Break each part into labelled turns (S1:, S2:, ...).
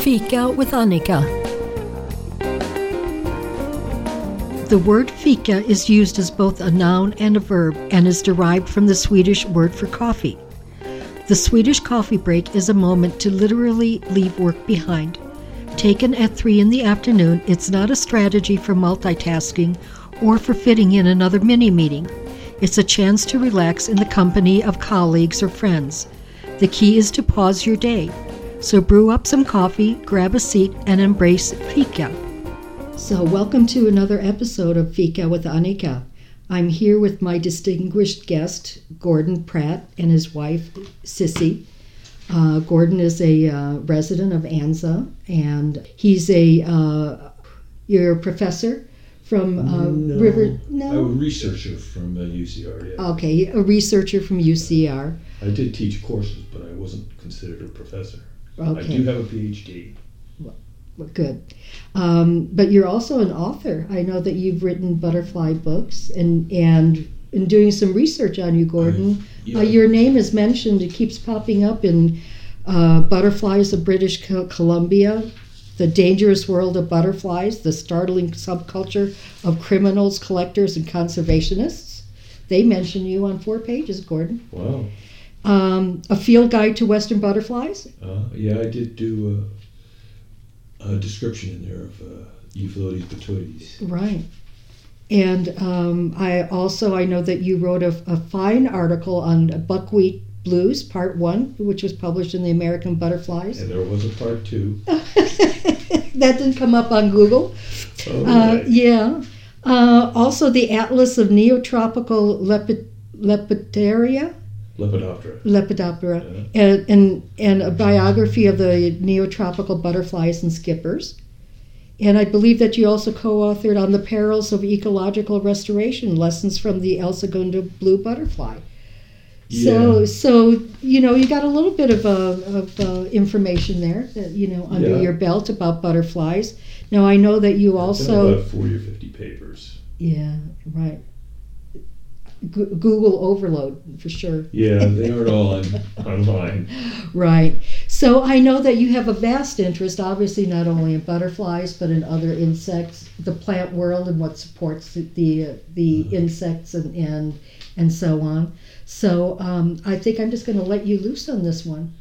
S1: Fika with Annika. The word fika is used as both a noun and a verb and is derived from the Swedish word for coffee. The Swedish coffee break is a moment to literally leave work behind. Taken at 3 in the afternoon, it's not a strategy for multitasking or for fitting in another mini meeting. It's a chance to relax in the company of colleagues or friends. The key is to pause your day. So brew up some coffee, grab a seat, and embrace fika. So, welcome to another episode of Fika with Annika. I'm here with my distinguished guest, Gordon Pratt, and his wife, Sissy. Uh, Gordon is a uh, resident of Anza, and he's a uh, you're a professor from uh,
S2: no,
S1: River.
S2: A researcher from uh, UCR. Yeah.
S1: Okay, a researcher from UCR.
S2: I did teach courses, but I wasn't considered a professor.
S1: Okay.
S2: I do have a PhD.
S1: Well, Good. Um, but you're also an author. I know that you've written butterfly books and and in doing some research on you, Gordon.
S2: Yeah.
S1: Uh, your name is mentioned. It keeps popping up in uh, Butterflies of British Columbia, The Dangerous World of Butterflies, The Startling Subculture of Criminals, Collectors, and Conservationists. They mention you on four pages, Gordon.
S2: Wow.
S1: Um, a Field Guide to Western Butterflies.
S2: Uh, yeah, I did do a, a description in there of uh, Euphilotes battoides.
S1: Right. And um, I also I know that you wrote a, a fine article on buckwheat blues, part one, which was published in the American Butterflies.
S2: And there was a part two.
S1: that didn't come up on Google.
S2: Oh,
S1: Uh, yeah. Uh, also, the Atlas of Neotropical Lepid- Lepidoptera,
S2: Lepidoptera.
S1: Lepidoptera,
S2: Yeah.
S1: and, and and a biography of the neotropical butterflies and skippers. And I believe that you also co-authored on the perils of ecological restoration, lessons from the El Segundo blue butterfly. So,
S2: Yeah.
S1: so you know, you got a little bit of uh, of uh, information there, that, you know, under
S2: Yeah.
S1: your belt about butterflies. Now, I know that you also,
S2: about 40 or 50 papers.
S1: yeah, right. Go- Google overload for sure.
S2: Yeah, they aren't all on, online.
S1: Right. So I know that you have a vast interest, obviously, not only in butterflies but in other insects, the plant world, and what supports the the, the
S2: Mhm.
S1: insects and, and and so on. So um, I think I'm just going to let you loose on this one.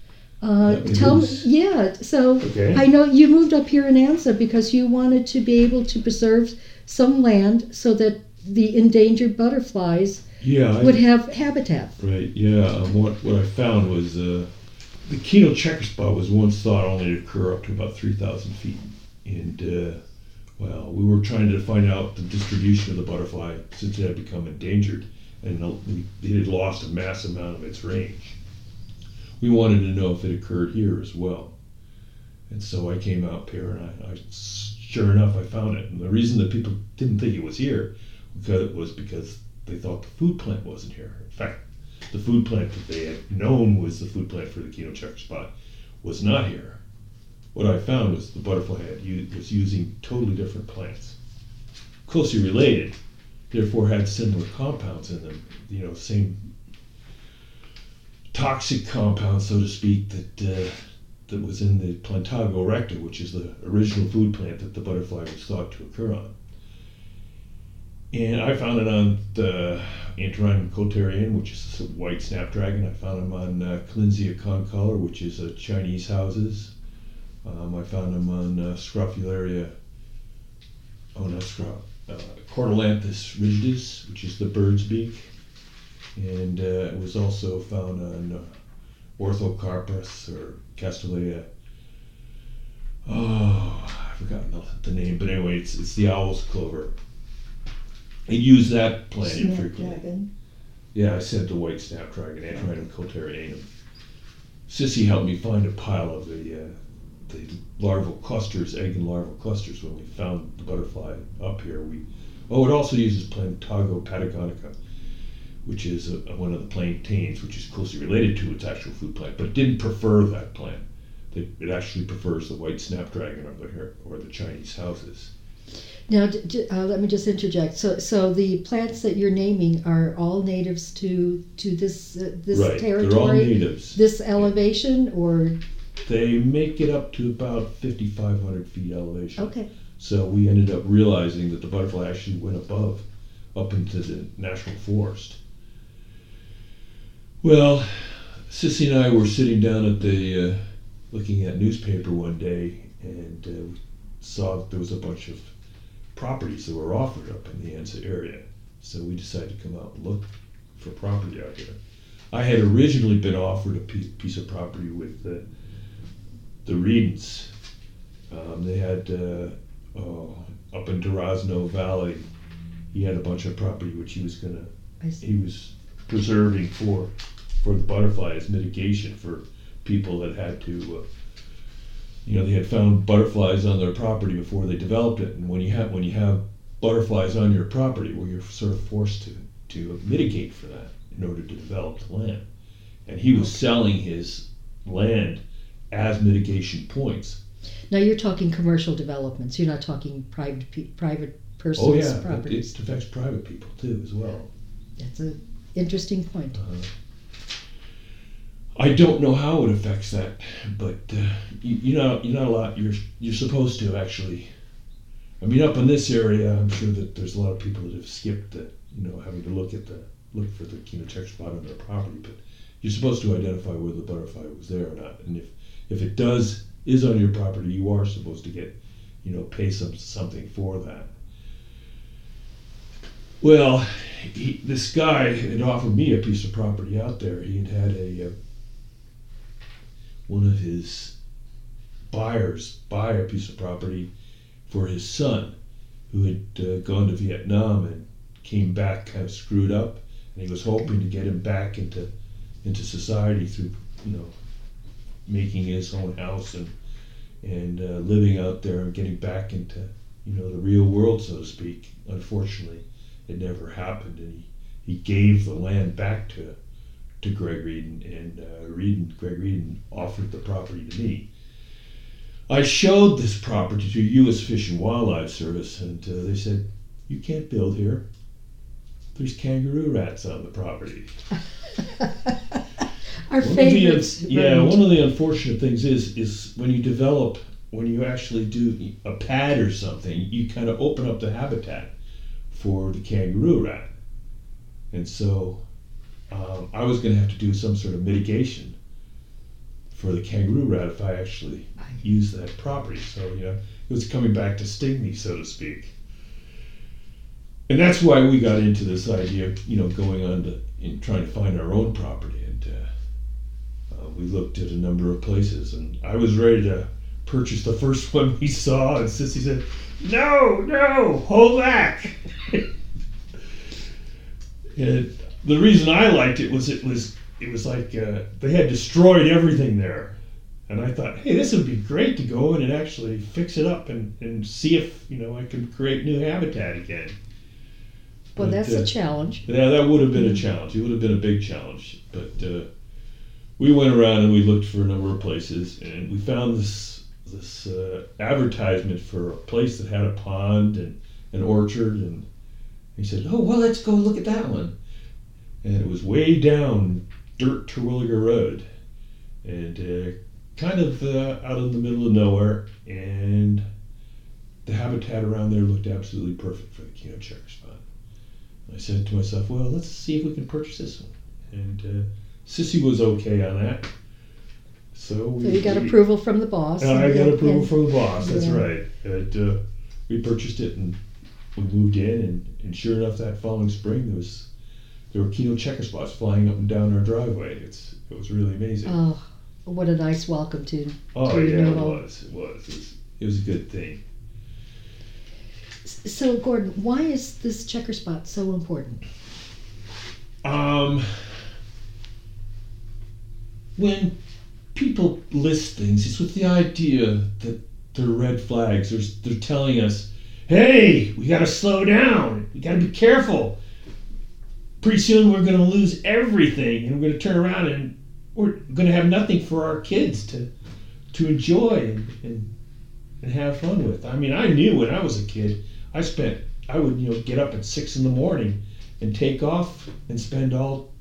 S1: Uh, tell
S2: loose?
S1: me, yeah. So
S2: Okay.
S1: I know you moved up here in Anza because you wanted to be able to preserve some land so that the endangered butterflies
S2: Yeah, I,
S1: would have habitat.
S2: Right, yeah. Um, what, what I found was uh, the Quino checker spot was once thought only to occur up to about 3,000 feet. And, uh, well, we were trying to find out the distribution of the butterfly since it had become endangered and it had lost a massive amount of its range. We wanted to know if it occurred here as well. And so I came out here and I, I sure enough, I found it. And the reason that people didn't think it was here because, it was because they thought the food plant wasn't here. In fact, the food plant that they had known was the food plant for the Quino checker spot was not here. What I found was the butterfly had was using totally different plants, closely related, therefore had similar compounds in them. You know, same toxic compound, so to speak, that uh, that was in the Plantago erecta, which is the original food plant that the butterfly was thought to occur on. And I found it on the Antirrhinum coterian, which is a white snapdragon. I found them on uh, concolor, which is a Chinese houses. Um, I found them on uh, Scrophularia, oh not Scrop, uh, Cordylanthus rigidus, which is the bird's beak. And uh, it was also found on uh, Orthocarpus or Castilleja. Oh, I've forgotten the, the name, but anyway, it's, it's the owl's clover. I use that plant.
S1: Snapdragon.
S2: Yeah, I said the white snapdragon, Antirrhinum coulterianum. Sissy helped me find a pile of the uh, the larval clusters, egg and larval clusters when we found the butterfly up here. We oh, it also uses Plantago patagonica, which is a, one of the plantains, which is closely related to its actual food plant, but didn't prefer that plant. It, it actually prefers the white snapdragon the hair- or the Chinese houses.
S1: Now, uh, let me just interject. So, so the plants that you're naming are all natives to to this uh, this
S2: right,
S1: territory,
S2: they're all natives.
S1: this elevation, or
S2: They make it up to about 5,500 feet elevation.
S1: Okay.
S2: So we ended up realizing that the butterfly actually went above, up into the national forest. Well, Sissy and I were sitting down at the, uh, looking at newspaper one day, and uh, we saw that there was a bunch of properties that were offered up in the Anza area. So we decided to come out and look for property out here. I had originally been offered a piece, of property with the, the Reedens. Um, they had uh, uh, up in Durazno Valley. He had a bunch of property which he was gonna he was preserving for for the butterfly as mitigation for people that had to. You know, they had found butterflies on their property before they developed it, and when you have when you have butterflies on your property, well, you're sort of forced to to mitigate for that in order to develop the land. And he was selling his land as mitigation points.
S1: Now you're talking commercial developments. You're not talking private pe- private persons'
S2: Oh yeah, it,
S1: properties.
S2: it affects private people too as well.
S1: That's an interesting point.
S2: Uh, I don't know how it affects that, but uh, you, you know, you're not a lot. You're you're supposed to actually. I mean, up in this area, I'm sure that there's a lot of people that have skipped the, you know, having to look at the look for the check spot on their property. But you're supposed to identify whether the butterfly was there or not, and if if it does is on your property, you are supposed to get, you know, pay some something for that. Well, he, this guy had offered me a piece of property out there. He had had a uh, one of his buyers buy a piece of property for his son, who had uh, gone to Vietnam and came back kind of screwed up, and he was hoping to get him back into into society through you know making his own house and and uh, living out there and getting back into you know the real world, so to speak. Unfortunately, it never happened, and he, he gave the land back to to Greg Reedon, and uh, Reedon, Greg Reedon offered the property to me. I showed this property to U.S. Fish and Wildlife Service, and uh, they said, "You can't build here. There's kangaroo rats on the property."
S1: Our
S2: One of the
S1: favorites.
S2: yeah, one of the unfortunate things is is when you develop, when you actually do a pad or something, you kind of open up the habitat for the kangaroo rat, and so um, I was going to have to do some sort of mitigation for the kangaroo rat if I actually use that property. So you know, it was coming back to sting me, so to speak. And that's why we got into this idea, of, you know, going on to in trying to find our own property, and uh, uh, we looked at a number of places, and I was ready to purchase the first one we saw, and Sissy said, "No, no, hold back." and the reason I liked it was it was it was like uh, they had destroyed everything there, and I thought, hey, this would be great to go in and actually fix it up and, and see if you know I can create new habitat again.
S1: Well,
S2: But,
S1: that's
S2: uh,
S1: a challenge.
S2: yeah, that would have been a challenge. It would have been a big challenge. But uh, we went around and we looked for a number of places, and we found this this uh, advertisement for a place that had a pond and an orchard, and he said, "Oh, well, let's go look at that one." And it was way down dirt Terwilliger Road, and uh, kind of uh, out in the middle of nowhere, and the habitat around there looked absolutely perfect for the Quino checker spot. I said to myself, well, let's see if we can purchase this one. And uh, Sissy was okay on that. So, we,
S1: So you got
S2: we-
S1: approval from the boss.
S2: Uh, I
S1: and-
S2: got approval
S1: and-
S2: from the boss, that's
S1: Yeah.
S2: right. And, uh, we purchased it and we moved in, and, and sure enough, that following spring, there was there were Quino checker spots flying up and down our driveway. It's It was really amazing.
S1: Oh, what a nice welcome to.
S2: oh,
S1: to
S2: yeah, it was. It was. It was, it was a good thing.
S1: So, Gordon, why is this checker spot so important?
S2: Um, when people list things, it's with the idea that they're red flags. They're, they're telling us, hey, we got to slow down. We got to be careful. Pretty soon we're going to lose everything and we're going to turn around and we're going to have nothing for our kids to, to enjoy and, and, and have fun with. I mean, I knew when I was a kid, I spent, I would, you know, get up at six in the morning and take off and spend all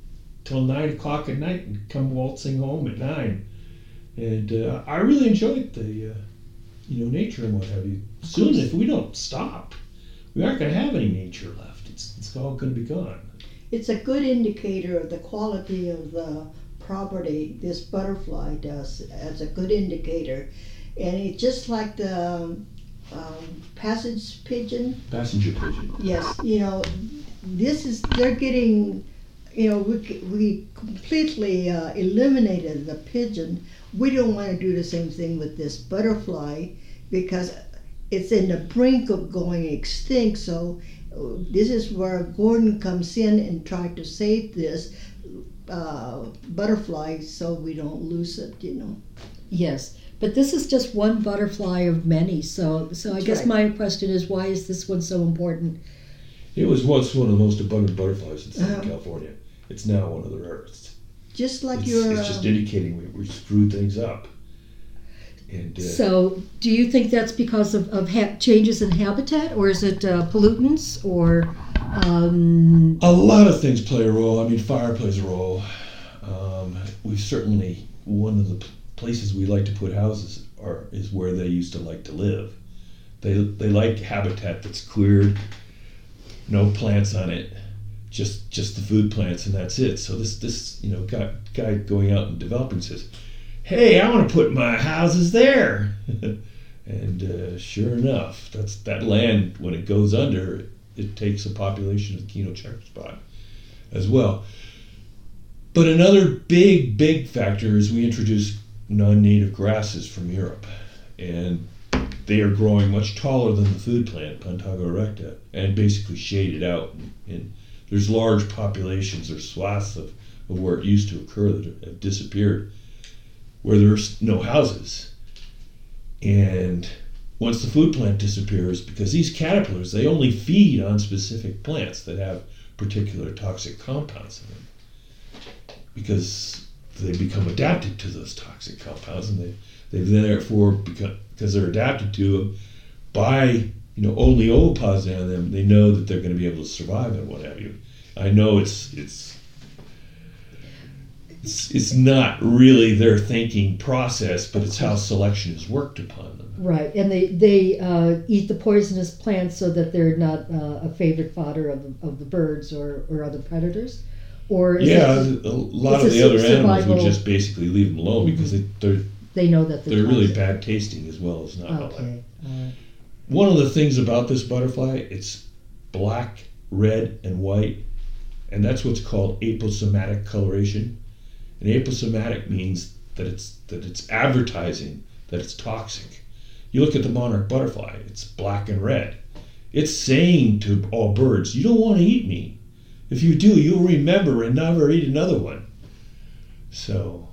S2: till nine o'clock at night and come waltzing home at nine. and uh, I really enjoyed the, uh, you know, nature and what have you. Soon, if we don't stop, we aren't going to have any nature left. It's it's all going to be gone.
S3: It's a good indicator of the quality of the property. This butterfly does as a good indicator, and it's just like the um, um, passage pigeon.
S2: Passenger pigeon.
S3: Yes, you know, this is they're getting. You know, we we completely uh, eliminated the pigeon. We don't want to do the same thing with this butterfly because it's in the brink of going extinct. So this is where Gordon comes in and tried to save this uh, butterfly so we don't lose it. You know.
S1: Yes, but this is just one butterfly of many. So, so I guess
S3: right.
S1: my question is, why is this one so important?
S2: It was once one of the most abundant butterflies in Southern
S3: Uh-huh.
S2: California. It's now one of the rarest.
S3: Just like
S2: it's,
S3: your.
S2: it's just
S3: uh,
S2: indicating we, we screwed things up. And uh,
S1: So, do you think that's because of, of ha- changes in habitat, or is it uh, pollutants, or um,
S2: a lot of things play a role. I mean, fire plays a role. Um, we certainly one of the places we like to put houses are is where they used to like to live. They they like habitat that's cleared, no plants on it, just just the food plants and that's it. So this this you know guy guy going out and developing says, "Hey, I want to put my houses there." and uh, sure enough, that's that land when it goes under, it takes a population of the Quino checker spot as well. But another big, big factor is we introduced non-native grasses from Europe, and they are growing much taller than the food plant, Plantago erecta, and basically shaded out. And, and there's large populations or swaths of, of where it used to occur that have disappeared, where there's no houses. And once the food plant disappears, because these caterpillars, they only feed on specific plants that have particular toxic compounds in them. Because they become adapted to those toxic compounds, and they, they therefore, become, because they're adapted to them, by you know only oopods on them, they know that they're going to be able to survive and what have you. I know it's it's it's, it's not really their thinking process, but it's how selection is worked upon them.
S1: right? And they they uh, eat the poisonous plants so that they're not uh, a favorite fodder of, of the birds or, or other predators, or is
S2: Yeah,
S1: it,
S2: a lot of the other
S1: sur-
S2: animals would just basically leave them alone because they, they're
S1: they know that
S2: they're really bad tasting as well as not.
S1: Okay, right.
S2: One of the things about this butterfly, it's black, red, and white, and that's what's called aposematic coloration. And aposematic means that it's that it's advertising that it's toxic. You look at the monarch butterfly; it's black and red. It's saying to all birds, "You don't want to eat me. If you do, you'll remember and never eat another one." So,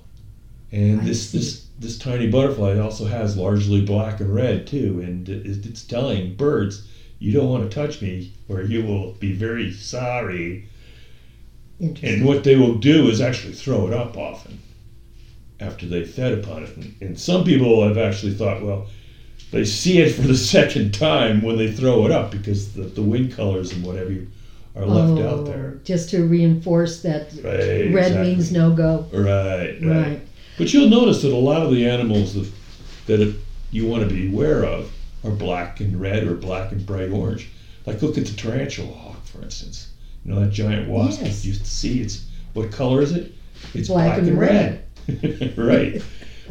S2: and
S1: I
S2: this
S1: see.
S2: this this tiny butterfly also has largely black and red too, and it's telling birds, "You don't want to touch me, or you will be very sorry." And what they will do is actually throw it up often after they fed upon it. And, and some people have actually thought, well, they see it for the second time when they throw it up because the, the wing colors and whatever you are left
S1: Oh,
S2: out there.
S1: just to reinforce that
S2: Right.
S1: red
S2: exactly.
S1: means no go.
S2: Right, right.
S1: Right.
S2: But you'll notice that a lot of the animals that, that you want to be aware of are black and red or black and bright orange. Like look at the tarantula hawk, for instance. You know that giant wasp
S1: Yes.
S2: you see it's what color is it? It's
S1: Black and
S2: red. right.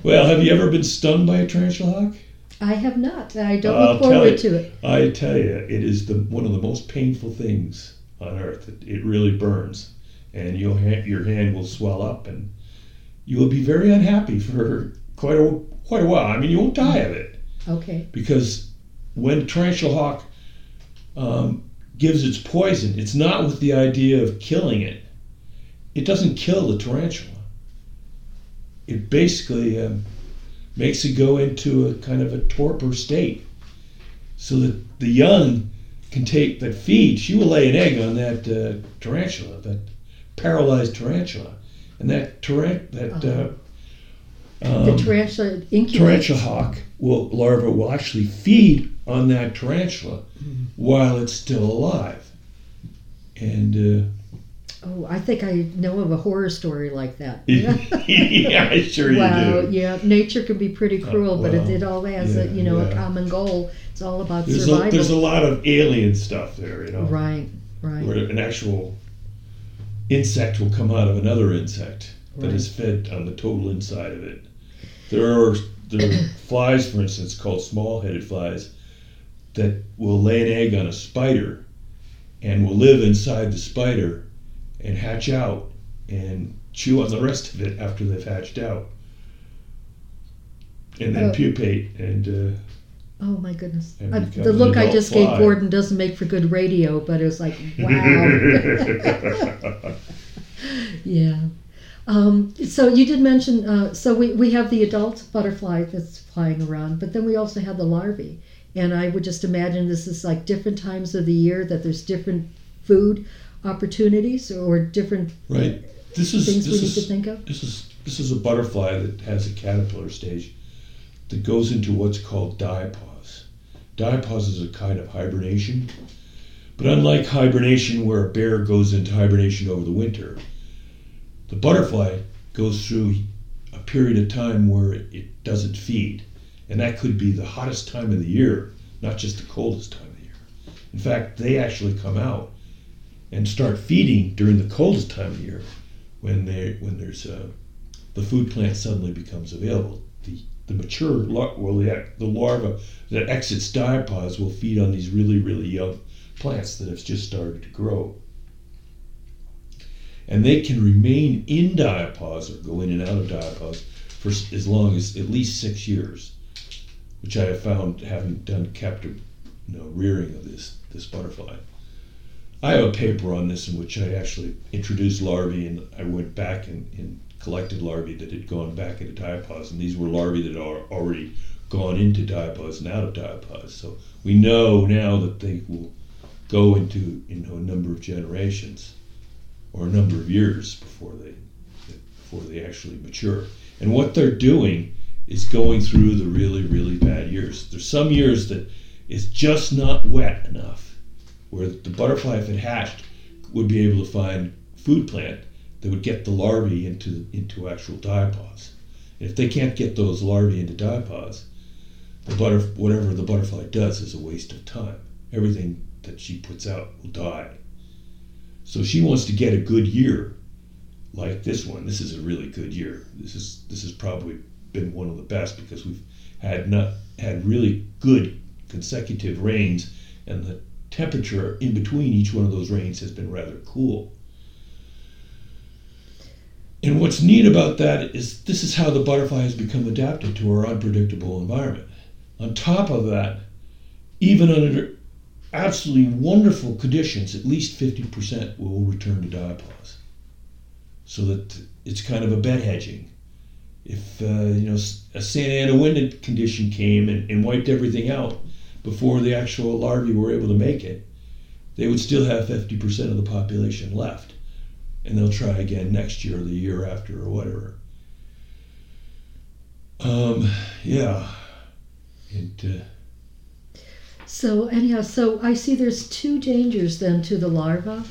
S2: Well, have you ever been stung by a tarantula hawk?
S1: I have not. I don't
S2: I'll
S1: look forward
S2: you.
S1: to it.
S2: I tell you, it is the one of the most painful things on earth. It, it really burns, and you'll ha- your hand will swell up, and you will be very unhappy for quite a quite a while. I mean, you won't die of it
S1: Okay.
S2: because when tarantula hawk um, gives its poison, it's not with the idea of killing it. It doesn't kill the tarantula. It basically um, makes it go into a kind of a torpor state, so that the young can take that feed. She will lay an egg on that uh, tarantula, that paralyzed tarantula, and that taran- that. Uh,
S1: The
S2: um,
S1: tarantula incubates.
S2: tarantula hawk will larva will actually feed on that tarantula while it's still alive, and uh,
S1: Oh, I think I know of a horror story like that.
S2: yeah, I sure
S1: wow,
S2: you do.
S1: yeah, nature can be pretty cruel, but it,
S2: well,
S1: it all has a you know a common goal. It's all about
S2: There's a,
S1: survival.
S2: there's a lot of alien stuff there, you know.
S1: right, right.
S2: Where an actual insect will come out of another insect that
S1: Right.
S2: is fed on the total inside of it. There are there are flies, for instance, called small-headed flies, that will lay an egg on a spider, and will live inside the spider, and hatch out and chew on the rest of it after they've hatched out, and then
S1: Oh.
S2: pupate and. Uh,
S1: Oh my goodness! Uh, the look I just gave. Gordon doesn't make for good radio, but it was like, wow. yeah. Um, so you did mention. Uh, so we, we have the adult butterfly that's flying around, but then we also have the larvae, and I would just imagine this is like different times of the year that there's different food opportunities or different uh,
S2: right. This is
S1: things we
S2: this
S1: need to think of.
S2: This is this is a butterfly that has a caterpillar stage that goes into what's called diapause. Diapause is a kind of hibernation, but unlike hibernation where a bear goes into hibernation over the winter, the butterfly goes through a period of time where it doesn't feed, and that could be the hottest time of the year, not just the coldest time of the year. In fact, they actually come out and start feeding during the coldest time of the year when they when there's uh, the food plant suddenly becomes available. The the mature well the, the larva that exits diapause will feed on these really really young plants that have just started to grow. And they can remain in diapause or go in and out of diapause for as long as at least six years, which I have found having done captive you know, rearing of this this butterfly. I have a paper on this in which I actually introduced larvae and I went back and, and collected larvae that had gone back into diapause, and these were larvae that are already gone into diapause and out of diapause. So we know now that they will go into you know a number of generations or a number of years before they before they actually mature. And what they're doing is going through the really really bad years. There's some years that it's just not wet enough where the butterfly, if it hatched, would be able to find food plant that would get the larvae into into actual diapause. And if they can't get those larvae into diapause, the butter whatever the butterfly does is a waste of time. Everything that she puts out will die. So she wants to get a good year, like this one. This is a really good year. This is this has probably been one of the best because we've had not had really good consecutive rains, and the temperature in between each one of those rains has been rather cool. And what's neat about that is this is how the butterfly has become adapted to our unpredictable environment. On top of that, even under absolutely wonderful conditions, at least 50% will return to diapause. So that it's kind of a bet hedging. If uh, you know a Santa Ana wind condition came and, and wiped everything out before the actual larvae were able to make it, they would still have 50% of the population left. And they'll try again next year or the year after or whatever. Um, yeah. And, uh,
S1: So anyhow, so I see there's two dangers then to the larva,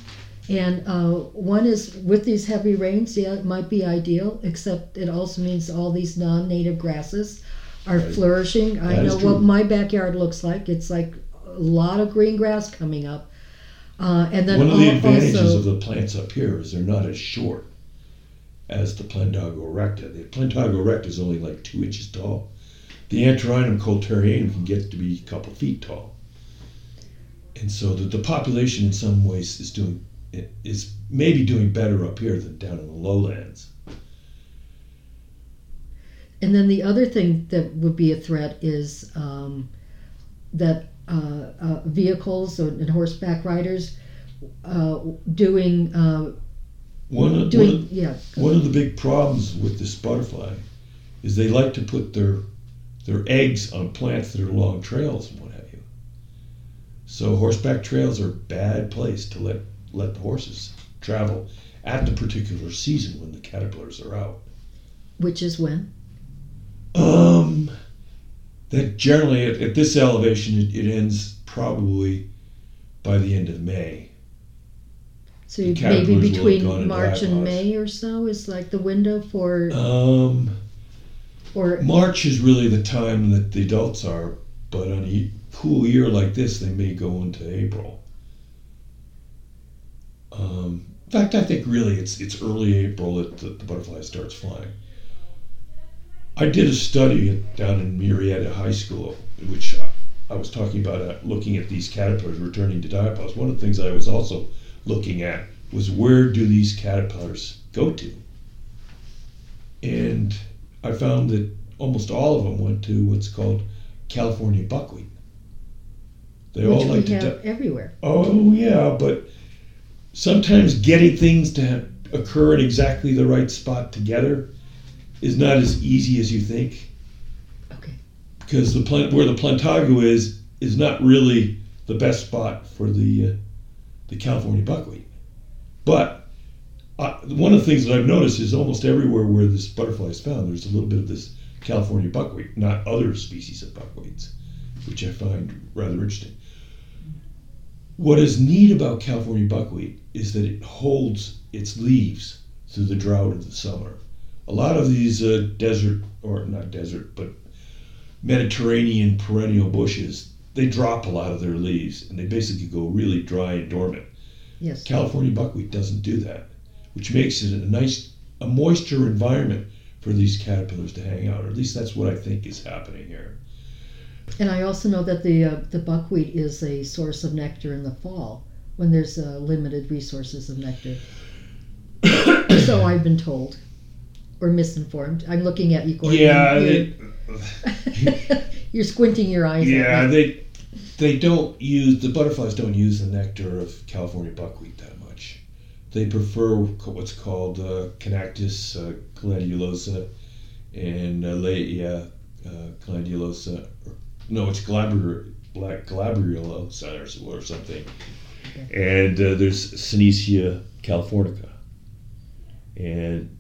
S1: and uh, one is with these heavy rains. Yeah, it might be ideal, except it also means all these non-native grasses are
S2: Right.
S1: flourishing. I know what my backyard looks like. It's like a lot of green grass coming up, uh, and then
S2: one of the advantages
S1: also,
S2: of the plants up here is they're not as short as the Plantago erecta. The Plantago erecta is only like two inches tall. The Antirrhinum coulterianum can get to be a couple feet tall. And so the, the population in some ways is doing is maybe doing better up here than down in the lowlands.
S1: And then the other thing that would be a threat is um, that uh, uh, vehicles and horseback riders uh, doing uh,
S2: One of, one of,
S1: yeah
S2: one of the big problems with this butterfly is they like to put their their eggs on plants that are along trails and what have you. So horseback trails are a bad place to let let the horses travel at the particular season when the caterpillars are out.
S1: which is when
S2: Um, that generally at, at this elevation it, it ends probably by the end of May.
S1: So maybe
S2: caterpillars will have
S1: between March and. May or so is like the window for,
S2: Um,
S1: or
S2: March is really the time that the adults are, but on a cool year like this, they may go into April. Um, in fact, I think really it's it's early April that the, the butterfly starts flying. I did a study down in Murrieta High School, which I, I was talking about uh, looking at these caterpillars returning to diapause. One of the things I was also looking at was where do these caterpillars go to? And I found that almost all of them went to what's called California buckwheat. They all
S1: which
S2: like
S1: we
S2: to.
S1: have
S2: di-
S1: everywhere.
S2: oh yeah, but sometimes getting things to occur in exactly the right spot together is not as easy as you think
S1: Okay.
S2: because the plant where the plantago is is not really the best spot for the uh, the California buckwheat. But uh, one of the things that I've noticed is almost everywhere where this butterfly is found, there's a little bit of this California buckwheat, not other species of buckwheats, which I find rather interesting. What is neat about California buckwheat is that it holds its leaves through the drought of the summer. A lot of these uh, desert, or not desert, but Mediterranean perennial bushes, they drop a lot of their leaves and they basically go really dry and dormant.
S1: Yes.
S2: California buckwheat doesn't do that, which makes it a nice, a moisture environment for these caterpillars to hang out. Or at least that's what I think is happening here.
S1: And I also know that the uh, the buckwheat is a source of nectar in the fall when there's uh, limited resources of nectar. so I've been told, or misinformed. I'm looking at you, Gordon.
S2: Yeah,
S1: You're,
S2: they,
S1: you're squinting your eyes.
S2: yeah,
S1: At me.
S2: they they don't use the butterflies don't use the nectar of California buckwheat that much. They prefer what's called uh, Canactus uh, glandulosa and uh, Layia uh, glandulosa. Or, no, it's Glabr black glabriulosa or, or And uh, there's Synesia californica. And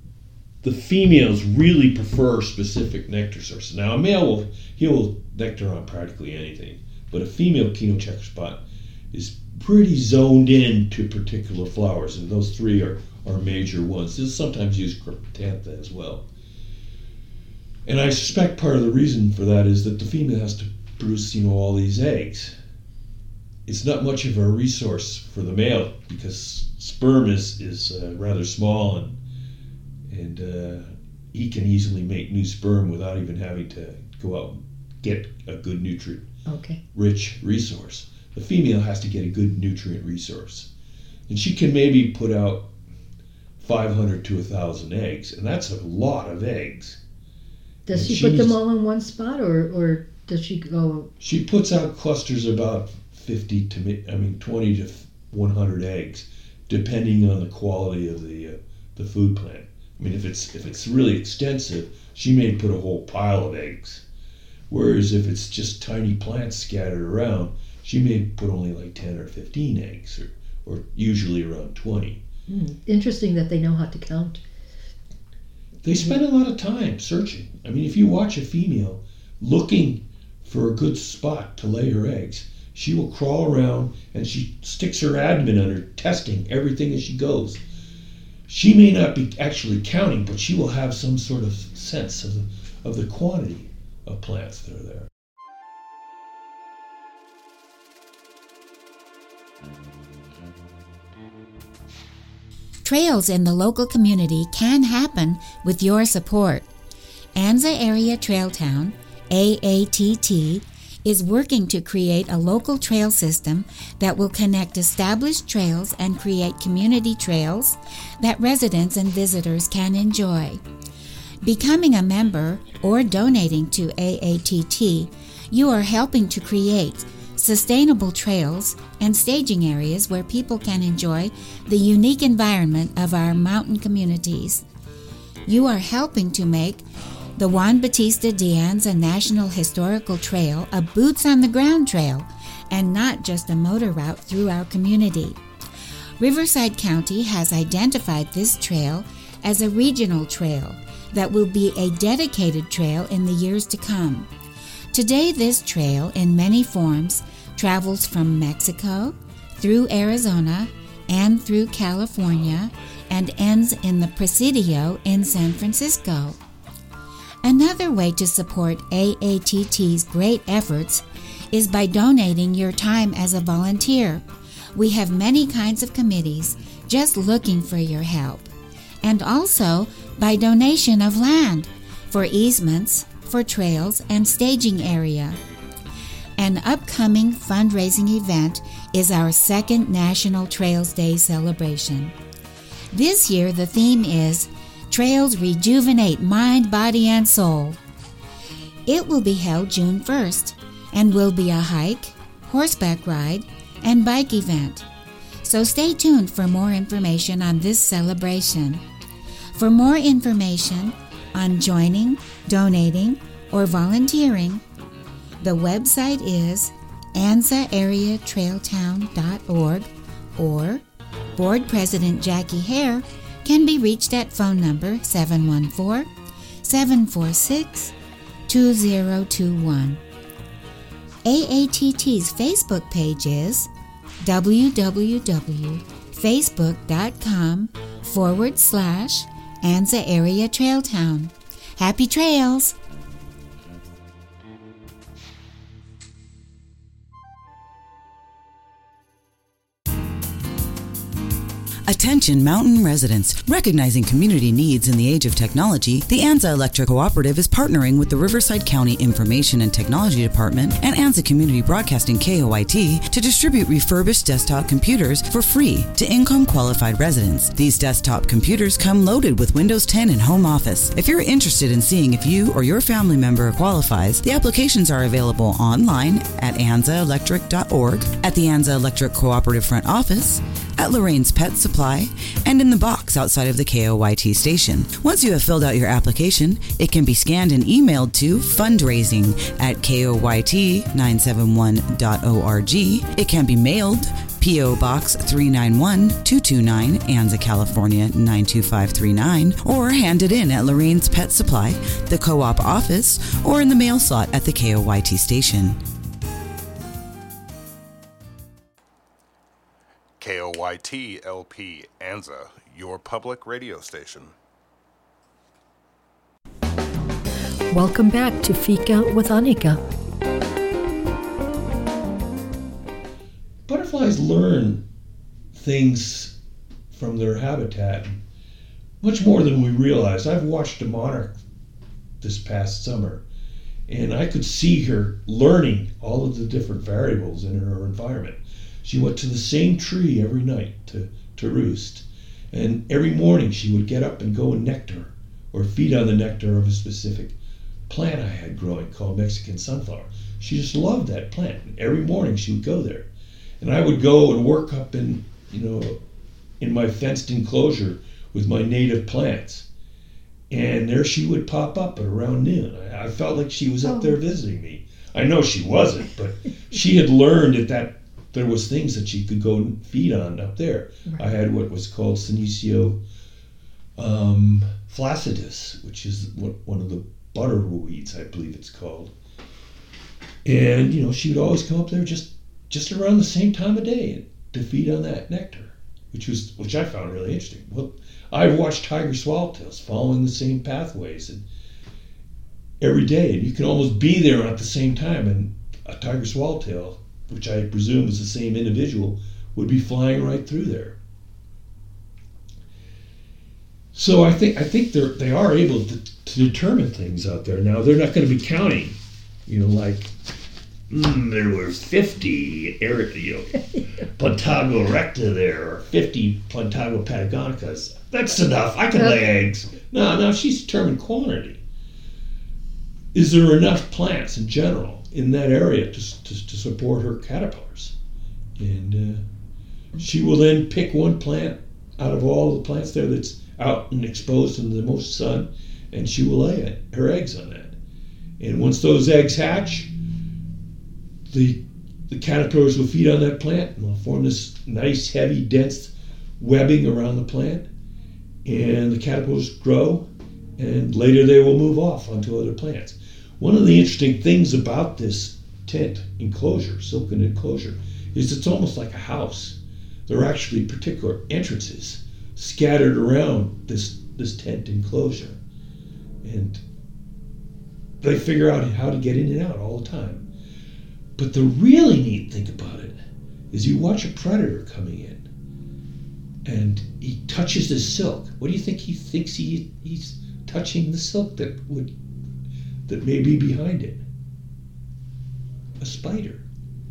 S2: the females really prefer specific nectar sources. Now, a male will he will nectar on practically anything, but a female Quino checker spot is pretty zoned in to particular flowers, and those three are, are major ones. They'll sometimes use cryptantha as well. And I suspect part of the reason for that is that the female has to produce, you know, all these eggs. It's not much of a resource for the male because sperm is is uh, rather small and and uh, he can easily make new sperm without even having to go out and get a good nutrient
S1: Okay.
S2: rich resource. The female has to get a good nutrient resource. And she can maybe put out 500 to 1,000 eggs, and that's a lot of eggs.
S1: Does
S2: And
S1: she
S2: she
S1: put them all in one spot, or or does she go?
S2: She puts out clusters about 50 to, I mean, 20 to 100 eggs, depending on the quality of the, uh, the food plant. I mean, if it's, if it's really extensive, she may put a whole pile of eggs. Whereas if it's just tiny plants scattered around, she may put only like 10 or 15 eggs, or, or usually around 20.
S1: Hmm, interesting that they know how to count.
S2: They spend a lot of time searching. I mean, if you watch a female looking for a good spot to lay her eggs, she will crawl around and she sticks her abdomen under, testing everything as she goes. She may not be actually counting, but she will have some sort of sense of the, of the quantity of plants that are there.
S4: Trails in the local community can happen with your support. Anza Area Trail Town, AATT, is working to create a local trail system that will connect established trails and create community trails that residents and visitors can enjoy. Becoming a member or donating to AATT, you are helping to create sustainable trails and staging areas where people can enjoy the unique environment of our mountain communities. You are helping to make the Juan Bautista de Anza National Historical Trail a boots on the ground trail and not just a motor route through our community. Riverside County has identified this trail as a regional trail that will be a dedicated trail in the years to come. Today, this trail, in many forms, travels from Mexico through Arizona and through California and ends in the Presidio in San Francisco. Another way to support AATT's great efforts is by donating your time as a volunteer. We have many kinds of committees just looking for your help. And also by donation of land for easements, for trails, and staging area. An upcoming fundraising event is our second National Trails Day celebration. This year, the theme is Trails Rejuvenate Mind, Body, and Soul. It will be held June 1st and will be a hike, horseback ride, and bike event. So stay tuned for more information on this celebration. For more information on joining, donating, or volunteering, the website is anzaareatrailtown.org or Board President Jackie Hare can be reached at phone number 714 746 2021. AATT's Facebook page is www.facebook.com forward slash Anza Area Trailtown. Happy trails!
S5: Attention mountain residents. Recognizing community needs in the age of technology, the Anza Electric Cooperative is partnering with the Riverside County Information and Technology Department and Anza Community Broadcasting KOYT to distribute refurbished desktop computers for free to income qualified residents. These desktop computers come loaded with Windows 10 and Home Office. If you're interested in seeing if you or your family member qualifies, the applications are available online at anzaelectric.org, at the Anza Electric Cooperative Front Office, at Lorraine's Pet Supply, and in the box outside of the KOYT station. Once you have filled out your application, it can be scanned and emailed to fundraising at koyt971.org. It can be mailed P.O. Box 391229, Anza, California 92539, or handed in at Lorraine's Pet Supply, the co op office, or in the mail slot at the KOYT station.
S6: KOYT LP Anza, your public radio station.
S1: Welcome back to Fika with Annika.
S2: Butterflies learn things from their habitat much more than we realize. I've watched a monarch this past summer, and I could see her learning all of the different variables in her environment. She went to the same tree every night to, to roost. And every morning she would get up and go and nectar or feed on the nectar of a specific plant I had growing called Mexican sunflower. She just loved that plant. Every morning she would go there. And I would go and work up in, you know, in my fenced enclosure with my native plants. And there she would pop up at around noon. I, I felt like she was up
S3: Oh.
S2: there visiting me. I know she wasn't, but she had learned at that there was things that she could go and feed on up there. I had what was called Senecio um, flaccidus, which is what, one of the butter weeds, I believe it's called. And you know, she would always come up there just just around the same time of day to feed on that nectar, which was which I found really interesting. Well, I've watched tiger swallowtails following the same pathways and every day, and you can almost be there at the same time, and a tiger swallowtail which I presume is the same individual, would be flying right through there. So I think I think they're they are able to, to determine things out there. Now they're not going to be counting, you know, like mm, there were fifty you know, Plantago erecta there, or fifty Plantago patagonicas. That's enough. I can lay eggs. No, no, she's determined quantity. Is there enough plants in general in that area to, to, to support her caterpillars? And uh, she will then pick one plant out of all the plants there that's out and exposed in the most sun, and she will lay it, her eggs on that. And once those eggs hatch, the the caterpillars will feed on that plant and will form this nice, heavy, dense webbing around the plant. And the caterpillars grow, and later they will move off onto other plants. One of the interesting things about this tent enclosure, silken enclosure, is it's almost like a house. there are actually particular entrances scattered around this this tent enclosure, and they figure out how to get in and out all the time. But the really neat thing about it is you watch a predator coming in, and he touches the silk. What do you think he thinks he he's touching the silk that would that may be behind it? A spider.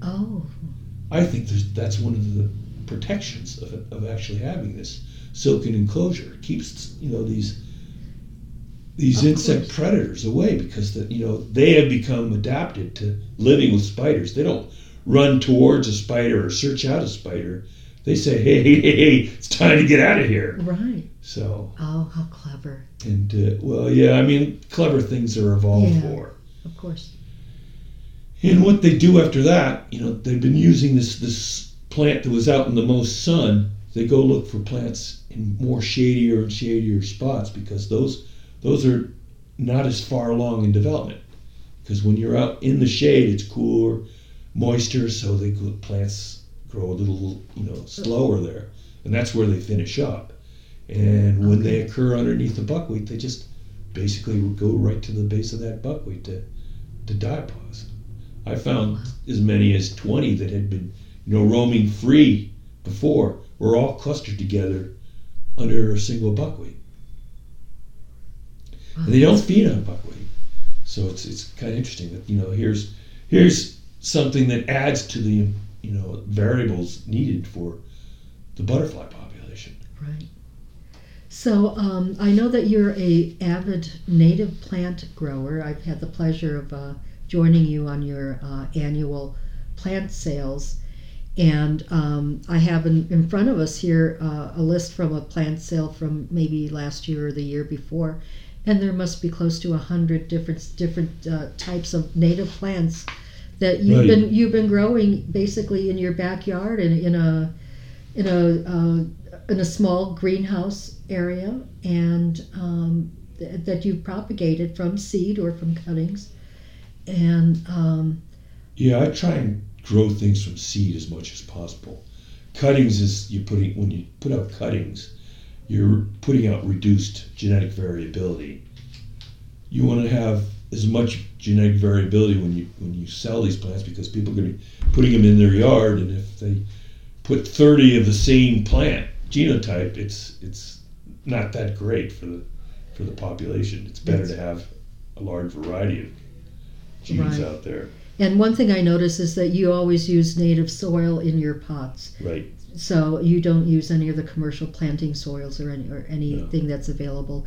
S1: Oh,
S2: I think that's one of the protections of, of actually having this silken enclosure. It keeps you know these these
S1: Of
S2: insect
S1: course.
S2: predators away because the, you know they have become adapted to living with spiders. They don't run towards a spider or search out a spider. They say, "Hey, hey, hey, hey it's time to get out of here."
S1: right.
S2: So,
S1: Oh, how clever.
S2: and uh, well, yeah, I mean, clever things are evolved
S1: Yeah.
S2: for.
S1: Of course.
S2: And what they do after that, you know, they've been using this this plant that was out in the most sun. They go look for plants in more shadier and shadier spots because those those are not as far along in development. Because when you're out in the shade, it's cooler, moisture, so they go, plants grow a little, you know, slower there, and that's where they finish up. And when they occur underneath the buckwheat, they just basically go right to the base of that buckwheat to to diapause. I found as many as 20 that had been, you know, roaming free before were all clustered together under a single buckwheat.
S1: Wow.
S2: And they don't feed on buckwheat. So it's it's kind of interesting that, you know, here's here's something that adds to the, you know, variables needed for the butterfly population.
S1: Right. So um, I know that you're a avid native plant grower. I've had the pleasure of uh, joining you on your uh, annual plant sales, and um, I have in, in front of us here uh, a list from a plant sale from maybe last year or the year before, and there must be close to a hundred different different uh, types of native plants that you've
S2: Right.
S1: been you've been growing basically in your backyard and in a in a uh, in a small greenhouse area and um, th- that you've propagated from seed or from cuttings and um,
S2: Yeah, I try and grow things from seed as much as possible. Cuttings is you putting when you put out cuttings, you're putting out reduced genetic variability. You want to have as much genetic variability when you when you sell these plants because people are going to be putting them in their yard, and if they put 30 of the same plant genotype, it's it's not that great for the for the population. It's better to have a large variety of genes
S1: Right.
S2: out there.
S1: and one thing I notice is that you always use native soil in your pots
S2: Right.
S1: so you don't use any of the commercial planting soils or any or anything that's available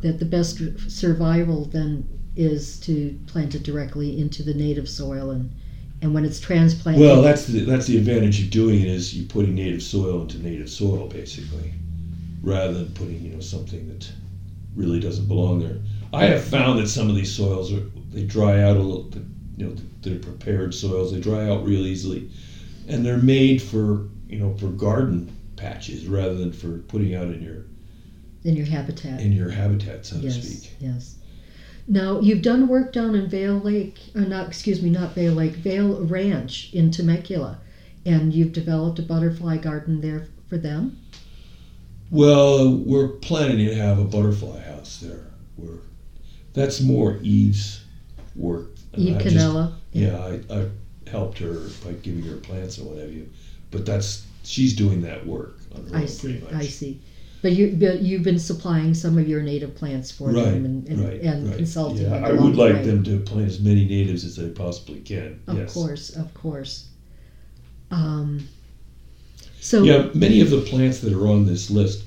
S1: that the best survival then is to plant it directly into the native soil and and when it's transplanted
S2: Well, that's the that's the advantage of doing it is you're putting native soil into native soil basically, rather than putting you know something that really doesn't belong there. I have found that some of these soils are they dry out a little. You know, they're prepared soils. They dry out real easily, and they're made for you know for garden patches rather than for putting out in your
S1: in your habitat
S2: in your habitat, so to speak.
S1: yes now you've done work down in Vail Lake uh, not excuse me not Vail Lake Vail Ranch in Temecula and you've developed a butterfly garden there for them
S2: Well, we're planning to have a butterfly house there. We're that's more Eve's work.
S1: Eve
S2: I just-
S1: Canella
S2: Yeah, I, I helped her by giving her plants and what have you. But that's she's doing that work on her
S1: I
S2: own
S1: see. I see but you but you've been supplying some of your native plants for
S2: Right,
S1: them and, and,
S2: right,
S1: and
S2: right.
S1: consulting
S2: Yeah, I would like
S1: way.
S2: them to plant as many natives as they possibly can.
S1: Of
S2: yes.
S1: course, of course. Um, so
S2: Yeah, many of the plants that are on this list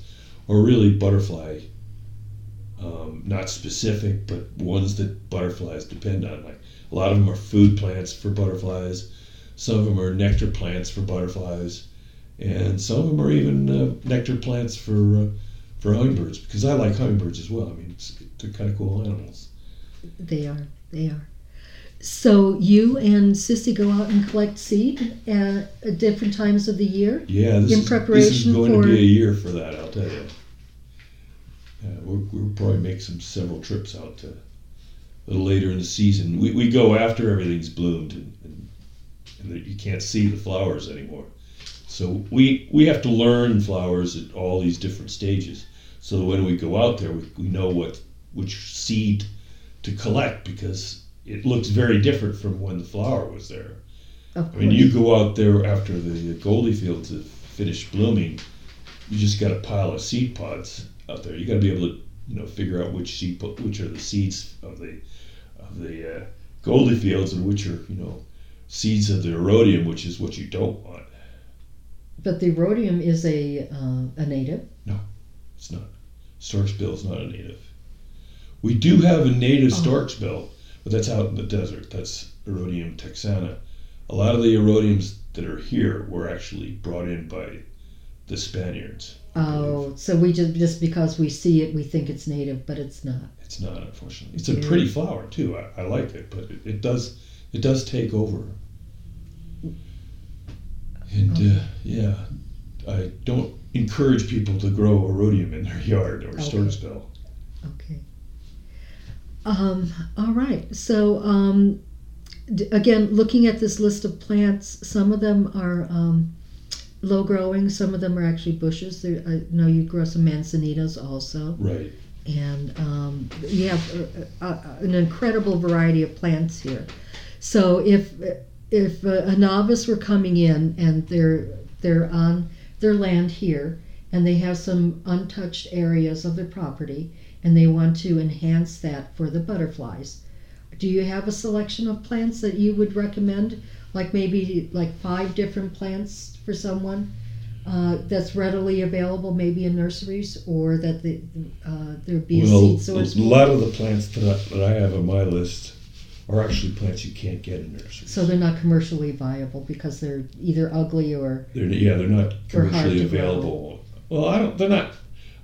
S2: are really butterfly, um, not specific, but ones that butterflies depend on. Like a lot of them are food plants for butterflies. Some of them are nectar plants for butterflies, and some of them are even uh, nectar plants for uh, for hummingbirds. Because I like hummingbirds as well. I mean, it's, they're kind of cool animals.
S1: they are, they are. So you and Sissy go out and collect seed at, at different times of the year.
S2: Yeah, this
S1: In
S2: is, this is
S1: preparation
S2: going
S1: for-
S2: to be a year for that. I'll tell you. Uh, we'll, we'll probably make some several trips out to a little later in the season. We, we go after everything's bloomed and, and, and that you can't see the flowers anymore. So we we have to learn flowers at all these different stages. So that when we go out there, we, we know what which seed to collect because it looks very different from when the flower was there. I mean, you go out there after the Goldie fields have finished blooming, you just got a pile of seed pods out there. You got to be able to, you know, figure out which seed, po- which are the seeds of the of the uh, Goldie fields and which are, you know, seeds of the erodium, which is what you don't want.
S1: But the erodium is a uh, a native.
S2: No, it's not. Stork's bill is not a native. We do have a native
S1: Oh.
S2: stork's bill, but that's out in the desert. That's Erodium texana. A lot of the erodiums that are here were actually brought in by the Spaniards.
S1: Oh, so we just just because we see it, we think it's native, but it's not.
S2: It's not, unfortunately. It's a
S1: Yeah.
S2: pretty flower too. I, I like it, but it, it does it does take over. And uh, yeah, I don't encourage people to grow erodium in their yard or
S1: Okay.
S2: stork's bill.
S1: Okay. Um, all right. So um, d- again, looking at this list of plants, some of them are um, low growing. Some of them are actually bushes. There, I know you grow some manzanitas also,
S2: Right.
S1: and um, you have uh, uh, an incredible variety of plants here. So if if a, a novice were coming in and they're they're on their land here and they have some untouched areas of their property and they want to enhance that for the butterflies, do you have a selection of plants that you would recommend? Like maybe like five different plants for someone uh, that's readily available, maybe in nurseries, or that the, uh, there'd be a seed source.
S2: a lot of the plants that I, that I have on my list are actually plants you can't get in nurseries.
S1: So they're not commercially viable because they're either ugly or
S2: They're yeah, they're not commercially
S1: grow.
S2: available. Well, I don't. They're not.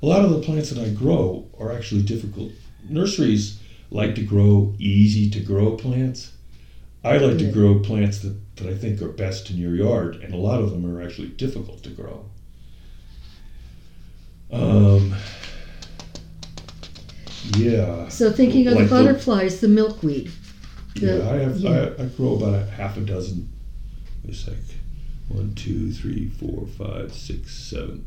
S2: A lot of the plants that I grow are actually difficult. Nurseries like to grow easy to grow plants. I like to grow plants that, that I think are best in your yard, and a lot of them are actually difficult to grow. Um, yeah.
S1: so. Thinking of
S2: Like
S1: the
S2: the-
S1: butterflies, the milkweed. The-
S2: yeah, I have.
S1: yeah.
S2: I, I grow about a half a dozen. It's like one, two, three, four, five, six, seven.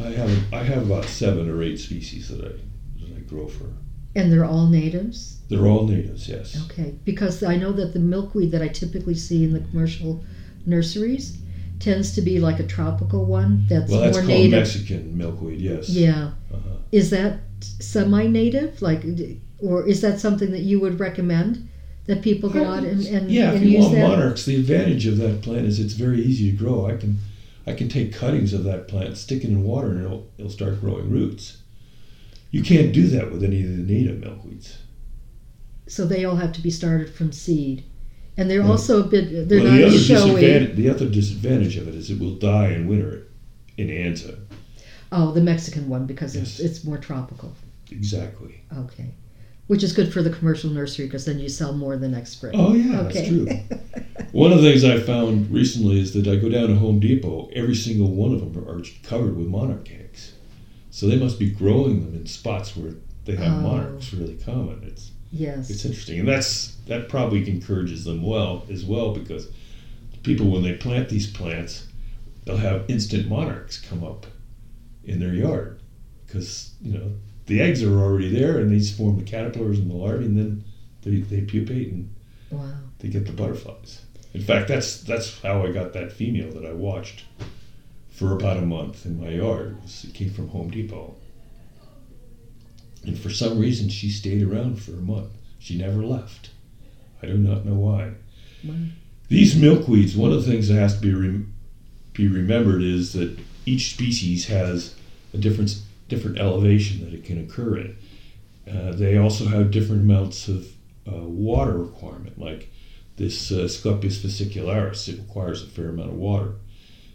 S2: I have. I have about seven or eight species that I that I grow for.
S1: And they're all natives.
S2: They're all natives. Yes.
S1: Okay, because I know that the milkweed that I typically see in the commercial nurseries tends to be like a tropical one that's
S2: Well, that's
S1: more
S2: called
S1: native.
S2: Mexican milkweed. Yes.
S1: Yeah.
S2: Uh-huh.
S1: Is that semi-native, like, or is that something that you would recommend that people go out and, and,
S2: yeah,
S1: and
S2: if you
S1: use
S2: want
S1: that?
S2: monarchs, the advantage of that plant is it's very easy to grow. I can, I can take cuttings of that plant, stick it in water, and it'll, it'll start growing roots. You can't do that with any of the native milkweeds.
S1: So they all have to be started from seed, and they're
S2: Well-
S1: also a bit. They're
S2: well,
S1: not
S2: the other
S1: showy.
S2: the other disadvantage of it is it will die in winter in Anza.
S1: Oh, the Mexican one because it's it's more tropical.
S2: Exactly.
S1: Okay, which is good for the commercial nursery because then you sell more the next spring.
S2: Oh yeah,
S1: okay.
S2: that's true. One of the things I found recently is that I go down to Home Depot. Every single one of them are covered with monarch eggs, so they must be growing them in spots where they have
S1: Oh.
S2: monarchs really common. It's
S1: yes.
S2: it's interesting, and that's that probably encourages them well as well because people when they plant these plants, they'll have instant monarchs come up in their yard because you know the eggs are already there and these form the caterpillars and the larvae, and then they, they pupate and
S1: wow.
S2: they get the butterflies. In fact, that's that's how I got that female that I watched for about a month in my yard. It, came from Home Depot, and for some reason she stayed around for a month. She never left. I do not know why.
S1: Wow.
S2: These milkweeds. One of the things that has to be rem- be remembered is that each species has a different different elevation that it can occur in. Uh, they also have different amounts of uh, water requirement. Like this uh, Asclepias fascicularis, it requires a fair amount of water.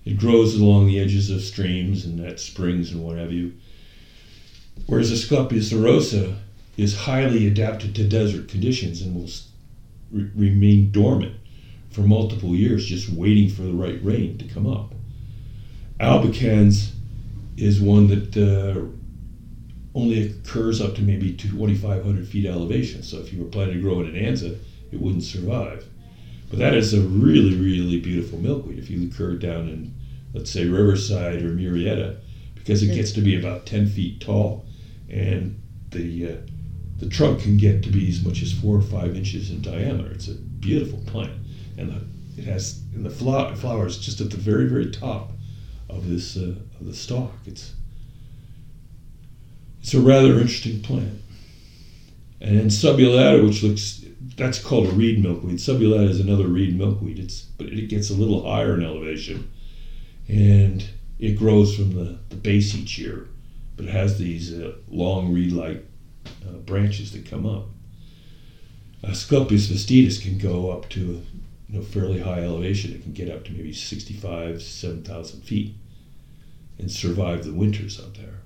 S2: It grows along the edges of streams and at springs and what have you. Whereas Asclepias erosa is highly adapted to desert conditions and will re- remain dormant for multiple years, just waiting for the right rain to come up. Albicans is one that uh, only occurs up to maybe 2,500 feet elevation. So if you were planning to grow it in Anza, it wouldn't survive. But that is a really, really beautiful milkweed if you occur down in, let's say, Riverside or Murrieta, because it gets to be about 10 feet tall, and the uh, the trunk can get to be as much as four or five inches in diameter. It's a beautiful plant, and the, it has and the flower, flowers just at the very, very top of this uh, of the stalk. It's it's a rather interesting plant. And then subulata, which looks that's called a reed milkweed. Subulata is another reed milkweed. It's but it gets a little higher in elevation, and it grows from the, the base each year, but it has these uh, long reed-like uh, branches that come up. Asclepias vestitus can go up to you know fairly high elevation. It can get up to maybe 65, 7,000 feet, and survive the winters up there.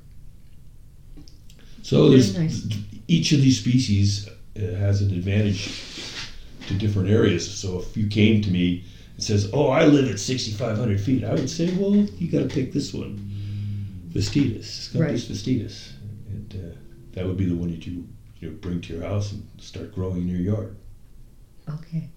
S2: So there's
S1: nice.
S2: each of these species uh, has an advantage to different areas. So if you came to me and says, "Oh, I live at 6,500 feet," I would say, "Well, you got to pick this one, Vestitus, Scumpus
S1: Right.
S2: Vestitus, and uh, that would be the one that you you know, bring to your house and start growing in your yard."
S1: Okay.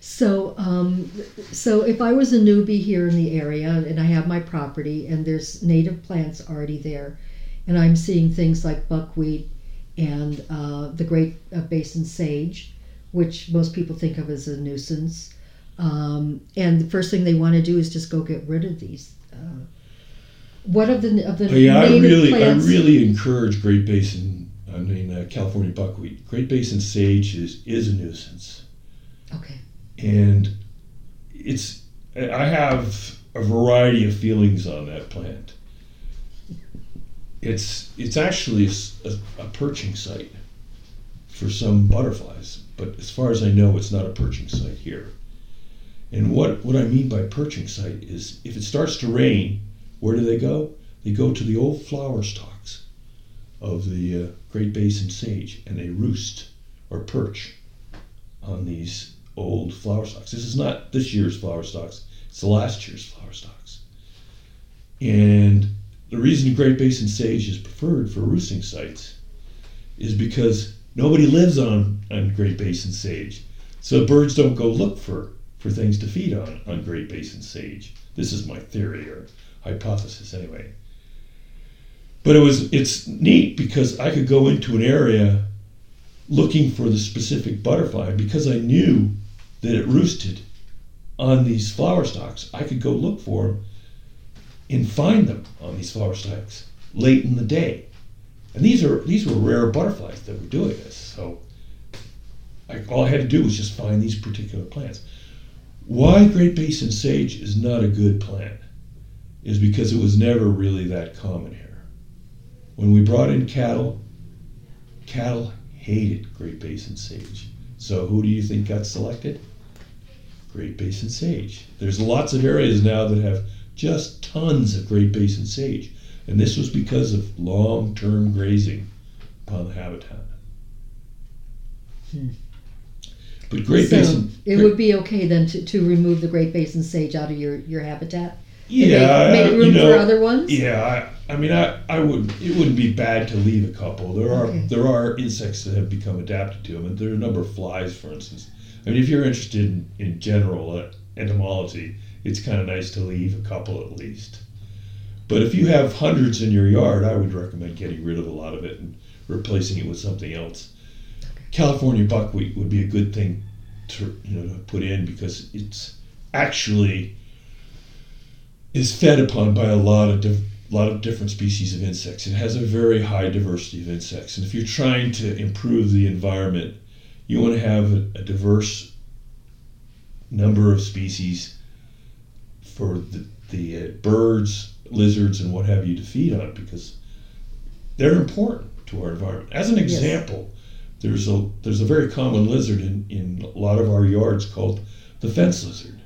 S1: So, um, so if I was a newbie here in the area and I have my property and there's native plants already there, and I'm seeing things like buckwheat and uh, the Great uh, Basin sage, which most people think of as a nuisance, um, and the first thing they want to do is just go get rid of these. Uh, what of the of the
S2: Oh, yeah, I really,
S1: plants?
S2: I really encourage Great Basin. I mean, uh, California buckwheat. Great Basin sage is is a nuisance.
S1: Okay.
S2: And it's I have a variety of feelings on that plant. It's it's actually a perching site for some butterflies, but as far as I know, it's not a perching site here. And what what I mean by perching site is if it starts to rain, where do they go? They go to the old flower stalks of the uh, Great Basin sage, and they roost or perch on these old flower stalks. This is not this year's flower stalks, it's the last year's flower stalks. And the reason Great Basin sage is preferred for roosting sites is because nobody lives on, on Great Basin sage. So birds don't go look for, for things to feed on on Great Basin sage. This is my theory or hypothesis anyway. But it was it's neat because I could go into an area looking for the specific butterfly because I knew that it roosted on these flower stalks. I could go look for them and find them on these flower stalks late in the day. And these are these were rare butterflies that were doing this. So I, all I had to do was just find these particular plants. Why Great Basin sage is not a good plant is because it was never really that common here. When we brought in cattle, cattle hated Great Basin sage. So who do you think got selected? Great Basin sage. There's lots of areas now that have just tons of Great Basin sage, and this was because of long-term grazing upon the habitat. Hmm. But Great
S1: so
S2: Basin,
S1: it would be okay then to, to remove the Great Basin sage out of your, your habitat?
S2: yeah,
S1: make, make room
S2: you know,
S1: for other ones?
S2: Yeah, I, I mean, I, I would. It wouldn't be bad to leave a couple. There are
S1: Okay.
S2: there are insects that have become adapted to them, and there are a number of flies, for instance. I mean, if you're interested in, in general uh, entomology, it's kind of nice to leave a couple at least. But if you have hundreds in your yard, I would recommend getting rid of a lot of it and replacing it with something else. California buckwheat would be a good thing to you know to put in because it's actually is fed upon by a lot of diff- lot of different species of insects. It has a very high diversity of insects, and if you're trying to improve the environment, you want to have a, diverse number of species for the, the uh, birds, lizards, and what have you to feed on because they're important to our environment. As an example, there's a there's a very common lizard in, in a lot of our yards called the fence lizard.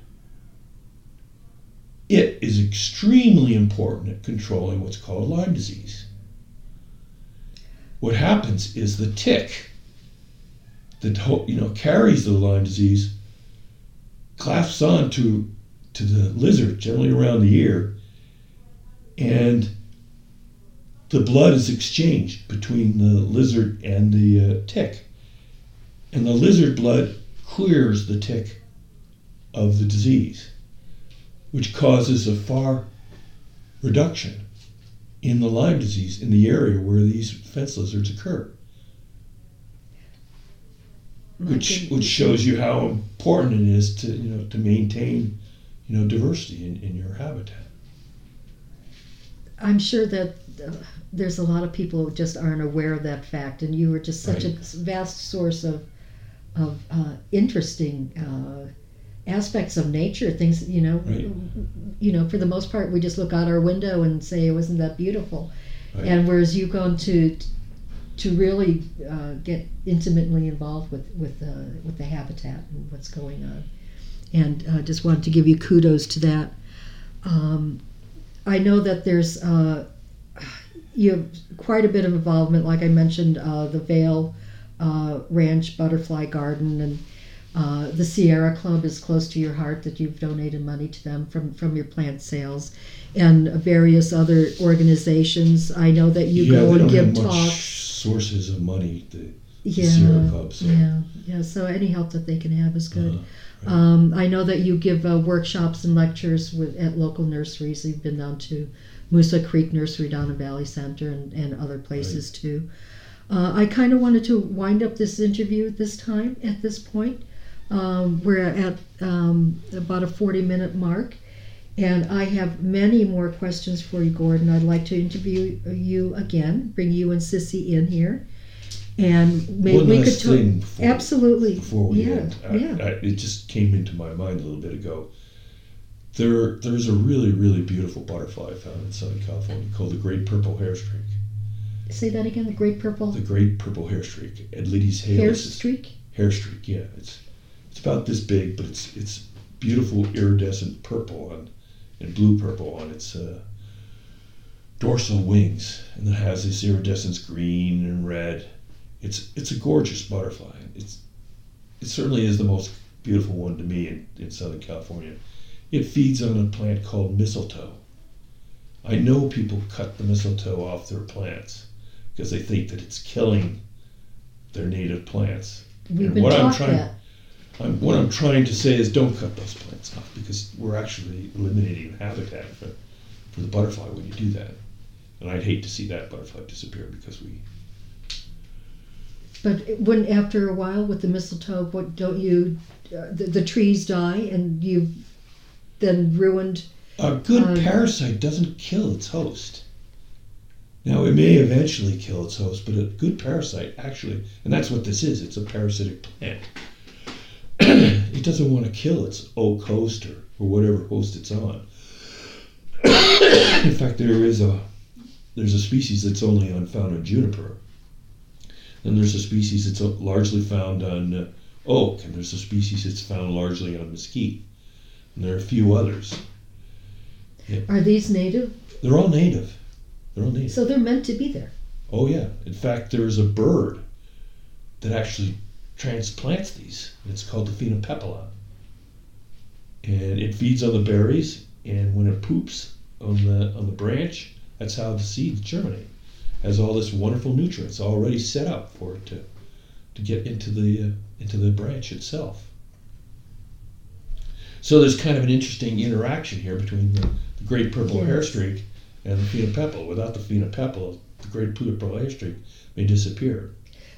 S2: It is extremely important at controlling what's called Lyme disease. What happens is the tick that you know carries the Lyme disease clasps on to to the lizard, generally around the ear, and the blood is exchanged between the lizard and the uh, tick. And the lizard blood clears the tick of the disease, which causes a far reduction in the Lyme disease in the area where these fence lizards occur. Which, which shows you how important it is to you know to maintain you know diversity in, in your habitat.
S1: I'm sure that uh, there's a lot of people who just aren't aware of that fact, and you were just such
S2: Right.
S1: a vast source of of uh, interesting uh, aspects of nature. Things you know,
S2: Right.
S1: you know, for the most part, we just look out our window and say, "Wasn't that beautiful?"
S2: Right.
S1: And whereas you've gone to to really uh, get intimately involved with with uh, with the habitat and what's going on, and uh, just wanted to give you kudos to that. Um, I know that there's uh, you have quite a bit of involvement, like I mentioned, uh, the Vail uh, Ranch Butterfly Garden and uh, the Sierra Club is close to your heart that you've donated money to them from, from your plant sales, and various other organizations. I know that you
S2: yeah,
S1: go and give talks.
S2: sources of money. The,
S1: Yeah,
S2: Sierra Club, so-
S1: yeah, yeah. So any help that they can have is good.
S2: uh, right.
S1: Um, I know that you give uh, workshops and lectures with at local nurseries. You've been down to Moosa Creek Nursery down in Valley Center and, and other places too. Uh, I kind of wanted to wind up this interview at this time, at this point. Um, we're at um, about a 40 minute mark, and I have many more questions for you, Gordon. I'd like to interview you again, bring you and Sissy in here. And maybe
S2: One
S1: we
S2: last
S1: could talk.
S2: thing before-
S1: Absolutely.
S2: before we
S1: yeah,
S2: end, I,
S1: yeah.
S2: I, it just came into my mind a little bit ago. There, there's a really, really beautiful butterfly found in Southern California called the great purple hair streak.
S1: Say that again. The great purple
S2: The great purple hair streak, Atlides
S1: hair
S2: halis.
S1: streak.
S2: Hair streak, yeah. It's it's about this big, but it's it's beautiful iridescent purple on and blue purple on its uh, dorsal wings, and it has this iridescence green and red. It's it's a gorgeous butterfly. It's it certainly is the most beautiful one to me in, in Southern California. It feeds on a plant called mistletoe. I know people cut the mistletoe off their plants because they think that it's killing their native plants.
S1: We've
S2: And
S1: been
S2: what I'm trying-
S1: that.
S2: I'm, what I'm trying to say is don't cut those plants off because we're actually eliminating the habitat for, for the butterfly when you do that. And I'd hate to see that butterfly disappear because we.
S1: But when after a while with the mistletoe, what don't you? Uh, the, the trees die, and you've then ruined.
S2: A good
S1: Um,
S2: parasite doesn't kill its host. Now, it may eventually kill its host, but a good parasite actually, and that's what this is it's a parasitic plant. It doesn't want to kill its oak host or, whatever host it's on. In fact, there is a there's a species that's only on, found on juniper. Then there's a species that's largely found on uh, oak, and there's a species that's found largely on mesquite. And there are a few others.
S1: Are these native?
S2: They're all native. They're all native.
S1: So they're meant to be there.
S2: Oh yeah. In fact, there's a bird that actually transplants these. It's called the phainopepla. And it feeds on the berries, and when it poops on the on the branch, that's how the seeds germinate. Has all this wonderful nutrients already set up for it to to get into the uh, into the branch itself. So there's kind of an interesting interaction here between the, the great purple hair streak and the phainopepla. Without the phainopepla, the great purple hair streak may disappear.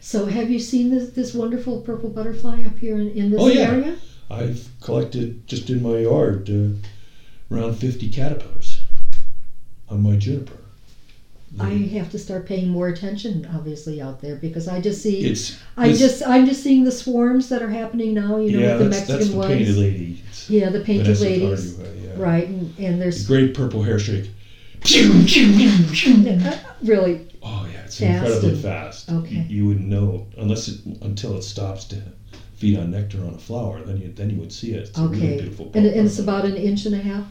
S1: So have you seen this this wonderful purple butterfly up here in, in this
S2: Oh, yeah.
S1: area?
S2: I've collected just in my yard uh, around 50 caterpillars on my juniper.
S1: I have to start paying more attention, obviously, out there because I just see.
S2: It's
S1: I just I'm just seeing the swarms that are happening now. You know,
S2: yeah,
S1: with the Mexican
S2: that's the
S1: ones.
S2: painted lady. It's
S1: Yeah, the painted
S2: Vanessa
S1: ladies.
S2: Yeah.
S1: Right, and, and
S2: The
S1: there's
S2: great purple hair streak.
S1: uh, really
S2: Oh yeah, it's
S1: Fast
S2: incredibly
S1: and-
S2: fast.
S1: okay.
S2: You, you wouldn't know unless it until it stops to feed on nectar on a flower. Then you then you would see it. It's a really
S1: okay,
S2: beautiful.
S1: and, and it's about an inch and a half,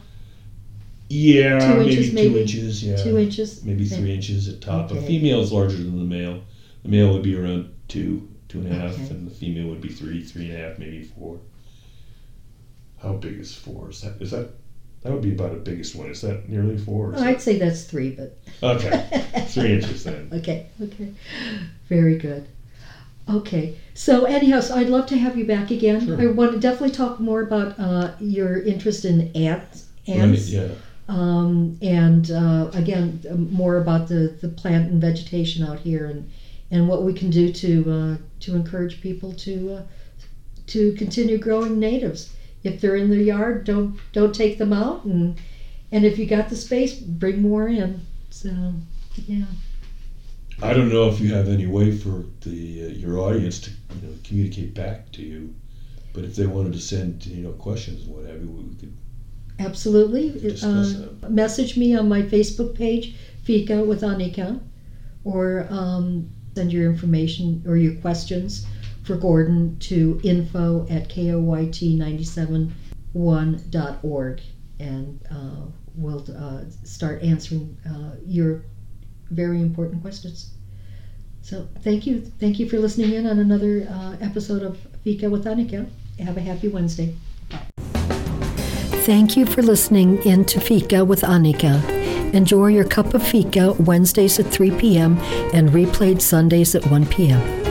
S2: yeah,
S1: two
S2: maybe
S1: inches,
S2: two
S1: maybe?
S2: inches. Yeah,
S1: two inches,
S2: maybe
S1: Yeah.
S2: three inches at top. A
S1: Okay.
S2: female is larger than the male. The male would be around two, two and a half,
S1: Okay.
S2: and the female would be three, three and a half, maybe four. How big is four? Is that is that that would be about the biggest one? Is that nearly four? Is
S1: I'd say that's three, but
S2: okay, three inches then.
S1: okay, okay, very good. Okay. So anyhow, so I'd love to have you back again.
S2: Sure.
S1: I want to definitely talk more about uh, your interest in ants.
S2: Right,
S1: Ants.
S2: yeah.
S1: um, and uh, again um, more about the, the plant and vegetation out here and, and what we can do to uh, to encourage people to uh, to continue growing natives. If they're in the yard, don't don't take them out, and and if you got the space, bring more in. So yeah,
S2: I don't know if you have any way for the uh, your audience to you know communicate back to you, but if they wanted to send you know questions and what have you, we could.
S1: absolutely.
S2: Discuss
S1: Uh, message me on my Facebook page, Fika with Annika, or um, send your information or your questions for Gordon to info at koyt971.org and uh, we'll uh, start answering uh, your very important questions. So thank you. Thank you for listening in on another uh, episode of Fika with Annika. Have a happy Wednesday. Thank you for listening in to Fika with Annika. Enjoy your cup of fika Wednesdays at 3 p.m. and replayed Sundays at 1 p.m.